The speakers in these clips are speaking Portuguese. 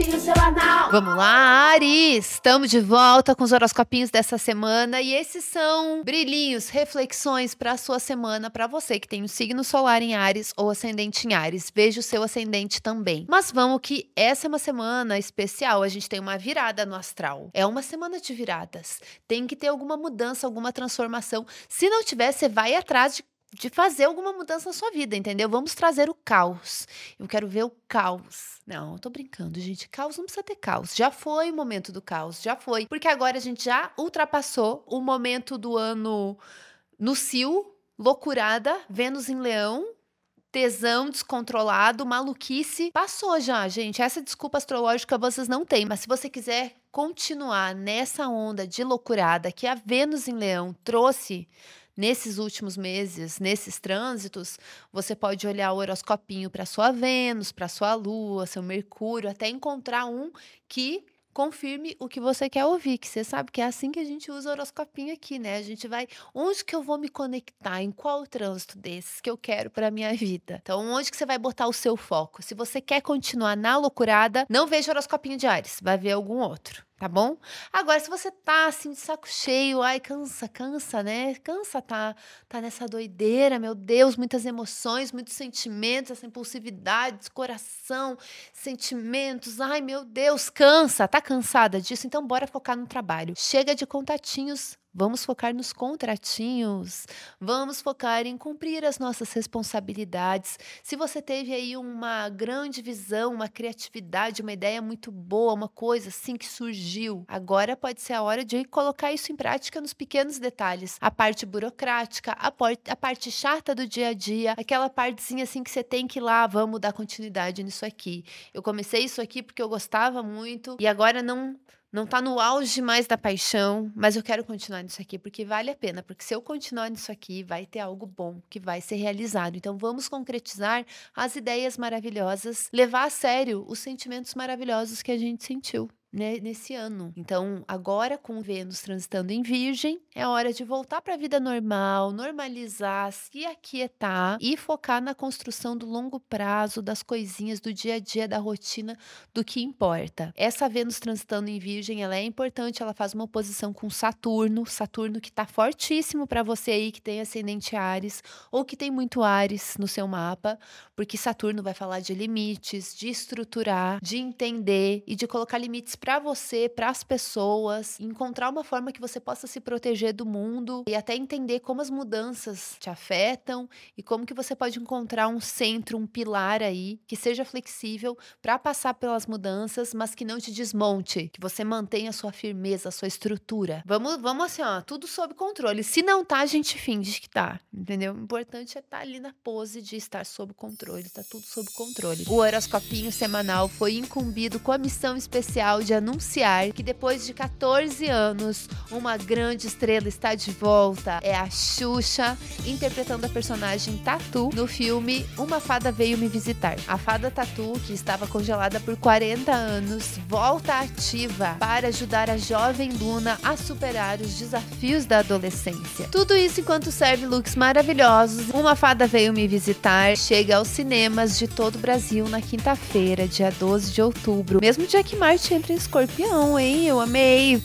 horoscopinho. Vamos lá, Ares! Estamos de volta com os horoscopinhos dessa semana e esses são brilhinhos, reflexões para a sua semana, para você que tem um signo solar em Ares ou ascendente em Ares. Veja o seu ascendente também. Mas vamos que essa é uma semana especial, a gente tem uma virada no astral. É uma semana de viradas. Tem que ter alguma mudança, alguma transformação. Se não tiver, você vai atrás de de fazer alguma mudança na sua vida, entendeu? Vamos trazer o caos. Eu quero ver o caos. Não, eu tô brincando, gente. Caos não precisa ter caos. Já foi o momento do caos, já foi. Porque agora a gente já ultrapassou o momento do ano no Cio, loucurada, Vênus em Leão, tesão descontrolado, maluquice. Passou já, gente. Essa desculpa astrológica vocês não têm. Mas se você quiser continuar nessa onda de loucurada que a Vênus em Leão trouxe nesses últimos meses, nesses trânsitos, você pode olhar o horoscopinho para sua Vênus, para sua Lua, seu Mercúrio, até encontrar um que confirme o que você quer ouvir, que você sabe que é assim que a gente usa o horoscopinho aqui, né? A gente vai, onde que eu vou me conectar, em qual trânsito desses que eu quero para minha vida. Então, onde que você vai botar o seu foco? Se você quer continuar na loucurada, não veja o horoscopinho de Ares, vai ver algum outro tá bom? Agora, se você tá assim de saco cheio, ai, cansa, cansa, né? Cansa tá, tá nessa doideira, meu Deus, muitas emoções, muitos sentimentos, essa impulsividade, coração, sentimentos, ai, meu Deus, cansa, tá cansada disso? Então, bora focar no trabalho. Chega de contatinhos Vamos focar nos contratinhos, vamos focar em cumprir as nossas responsabilidades. Se você teve aí uma grande visão, uma criatividade, uma ideia muito boa, uma coisa assim que surgiu, agora pode ser a hora de colocar isso em prática nos pequenos detalhes. A parte burocrática, a, a parte chata do dia a dia, aquela partezinha assim que você tem que ir lá, vamos dar continuidade nisso aqui. Eu comecei isso aqui porque eu gostava muito e agora não não está no auge mais da paixão, mas eu quero continuar nisso aqui porque vale a pena, porque se eu continuar nisso aqui, vai ter algo bom que vai ser realizado. Então vamos concretizar as ideias maravilhosas, levar a sério os sentimentos maravilhosos que a gente sentiu né, nesse ano. Então, agora com Vênus transitando em Virgem, é hora de voltar para a vida normal, normalizar, se aquietar e focar na construção do longo prazo, das coisinhas do dia a dia, da rotina, do que importa. Essa Vênus transitando em Virgem, ela é importante, ela faz uma oposição com Saturno, Saturno que está fortíssimo para você aí que tem ascendente Ares ou que tem muito Ares no seu mapa, porque Saturno vai falar de limites, de estruturar, de entender e de colocar limites para você, para as pessoas, encontrar uma forma que você possa se proteger do mundo e até entender como as mudanças te afetam e como que você pode encontrar um centro, um pilar aí que seja flexível para passar pelas mudanças, mas que não te desmonte, que você mantenha a sua firmeza, a sua estrutura. Vamos, vamos assim, ó, tudo sob controle. Se não tá, a gente finge que tá, entendeu? O importante é estar tá ali na pose de estar sob controle, tá tudo sob controle. O horoscopinho semanal foi incumbido com a missão especial de de anunciar que depois de 14 anos, uma grande estrela está de volta. É a Xuxa, interpretando a personagem Tatu no filme Uma Fada Veio Me Visitar. A fada Tatu, que estava congelada por 40 anos, volta ativa para ajudar a jovem Luna a superar os desafios da adolescência. Tudo isso enquanto serve looks maravilhosos. Uma Fada Veio Me Visitar chega aos cinemas de todo o Brasil na quinta-feira, dia 12 de outubro. Mesmo dia que Marte entra em escorpião, hein? Eu amei.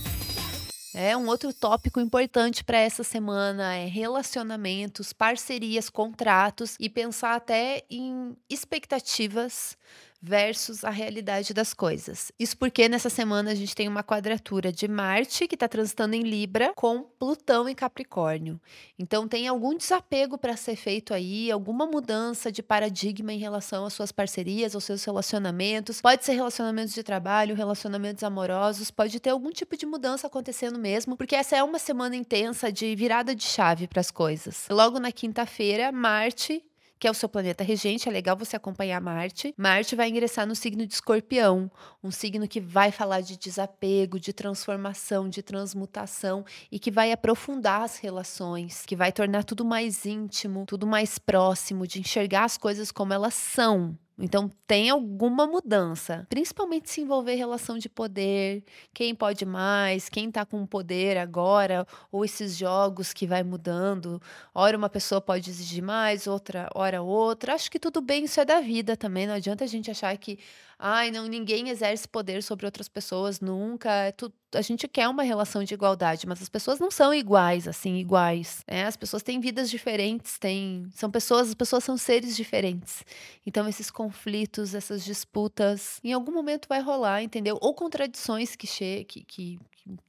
É um outro tópico importante para essa semana é relacionamentos, parcerias, contratos e pensar até em expectativas versus a realidade das coisas. Isso porque nessa semana a gente tem uma quadratura de Marte, que está transitando em Libra, com Plutão em Capricórnio. Então tem algum desapego para ser feito aí, alguma mudança de paradigma em relação às suas parcerias, aos seus relacionamentos. Pode ser relacionamentos de trabalho, relacionamentos amorosos, pode ter algum tipo de mudança acontecendo mesmo, porque essa é uma semana intensa de virada de chave para as coisas. Logo na quinta-feira, Marte que é o seu planeta regente, é legal você acompanhar Marte. Marte vai ingressar no signo de Escorpião, um signo que vai falar de desapego, de transformação, de transmutação e que vai aprofundar as relações, que vai tornar tudo mais íntimo, tudo mais próximo, de enxergar as coisas como elas são, então tem alguma mudança, principalmente se envolver relação de poder, quem pode mais, quem está com poder agora, ou esses jogos que vai mudando. Ora uma pessoa pode exigir mais, outra hora outra. Acho que tudo bem, isso é da vida também. Não adianta a gente achar que Ai, não, ninguém exerce poder sobre outras pessoas nunca. É a gente quer uma relação de igualdade, mas as pessoas não são iguais, assim, iguais. Né? As pessoas têm vidas diferentes, têm, são pessoas, as pessoas são seres diferentes. Então, esses conflitos, essas disputas, em algum momento vai rolar, entendeu? Ou contradições que, che que, que,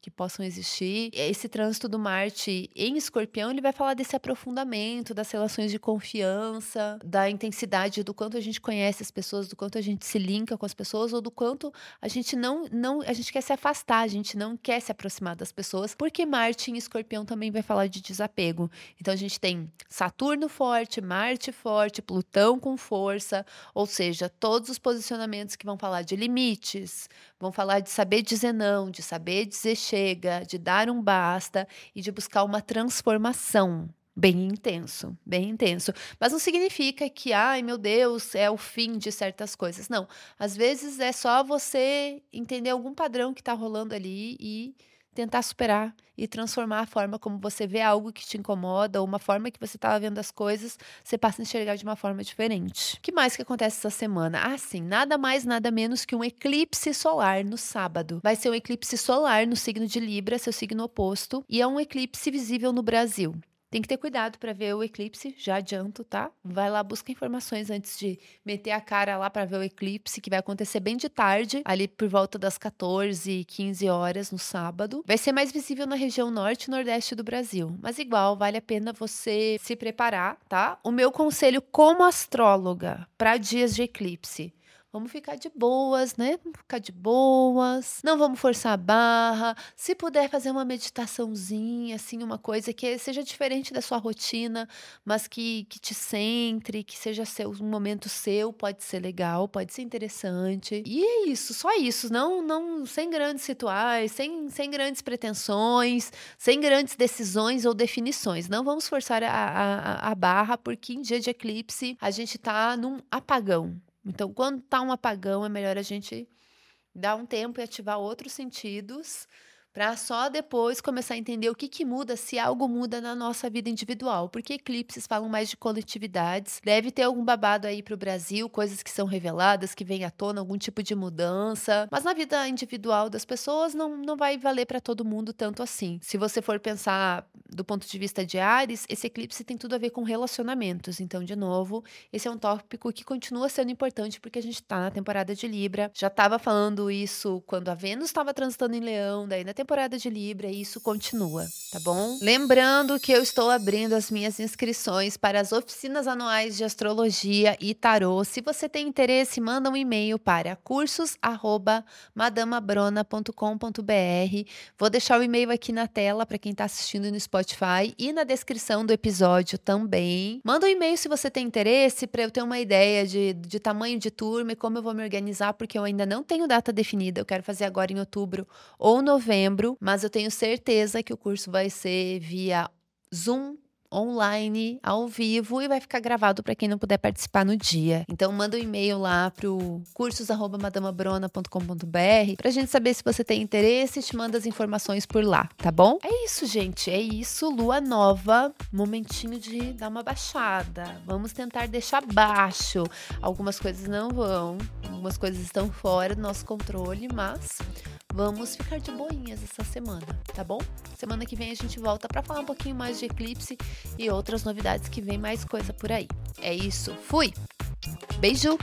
que possam existir. Esse trânsito do Marte em Escorpião, ele vai falar desse aprofundamento, das relações de confiança, da intensidade do quanto a gente conhece as pessoas, do quanto a gente se linka com as pessoas ou do quanto a gente não não a gente quer se afastar, a gente não quer se aproximar das pessoas, porque Marte em Escorpião também vai falar de desapego. Então a gente tem Saturno forte, Marte forte, Plutão com força, ou seja, todos os posicionamentos que vão falar de limites, vão falar de saber dizer não, de saber dizer dizer chega, de dar um basta e de buscar uma transformação. Bem intenso, bem intenso. Mas não significa que, ai meu Deus, é o fim de certas coisas. Não. Às vezes é só você entender algum padrão que está rolando ali e tentar superar e transformar a forma como você vê algo que te incomoda ou uma forma que você estava vendo as coisas, você passa a enxergar de uma forma diferente. O que mais que acontece essa semana? Ah, sim, nada mais, nada menos que um eclipse solar no sábado. Vai ser um eclipse solar no signo de Libra, seu signo oposto, e é um eclipse visível no Brasil. Tem que ter cuidado para ver o eclipse, já adianto, tá? Vai lá, busca informações antes de meter a cara lá para ver o eclipse, que vai acontecer bem de tarde, ali por volta das 14, 15 horas no sábado. Vai ser mais visível na região norte e nordeste do Brasil, mas igual vale a pena você se preparar, tá? O meu conselho como astróloga para dias de eclipse Vamos ficar de boas, né? Vamos ficar de boas. Não vamos forçar a barra. Se puder fazer uma meditaçãozinha, assim, uma coisa que seja diferente da sua rotina, mas que, que te centre, que seja seu, um momento seu, pode ser legal, pode ser interessante. E é isso, só isso. Não, não sem grandes rituais, sem, sem grandes pretensões, sem grandes decisões ou definições. Não vamos forçar a, a, a barra, porque em dia de eclipse a gente tá num apagão. Então, quando tá um apagão, é melhor a gente dar um tempo e ativar outros sentidos para só depois começar a entender o que, que muda, se algo muda na nossa vida individual. Porque eclipses falam mais de coletividades. Deve ter algum babado aí para o Brasil, coisas que são reveladas, que vêm à tona, algum tipo de mudança. Mas na vida individual das pessoas não, não vai valer para todo mundo tanto assim. Se você for pensar do ponto de vista de Ares, esse eclipse tem tudo a ver com relacionamentos. Então, de novo, esse é um tópico que continua sendo importante porque a gente está na temporada de Libra. Já estava falando isso quando a Vênus estava transitando em Leão, daí na temporada temporada de Libra e isso continua, tá bom? Lembrando que eu estou abrindo as minhas inscrições para as oficinas anuais de astrologia e tarô. Se você tem interesse, manda um e-mail para cursos@madamabrona.com.br. Vou deixar o e-mail aqui na tela para quem está assistindo no Spotify e na descrição do episódio também. Manda um e-mail se você tem interesse para eu ter uma ideia de, de tamanho de turma e como eu vou me organizar, porque eu ainda não tenho data definida. Eu quero fazer agora em outubro ou novembro mas eu tenho certeza que o curso vai ser via Zoom online, ao vivo e vai ficar gravado para quem não puder participar no dia. Então manda um e-mail lá pro cursos@madamabrona.com.br pra gente saber se você tem interesse te manda as informações por lá, tá bom? É isso, gente, é isso, lua nova, momentinho de dar uma baixada. Vamos tentar deixar baixo. Algumas coisas não vão, algumas coisas estão fora do nosso controle, mas Vamos ficar de boinhas essa semana, tá bom? Semana que vem a gente volta para falar um pouquinho mais de eclipse e outras novidades que vem mais coisa por aí. É isso, fui! Beijo!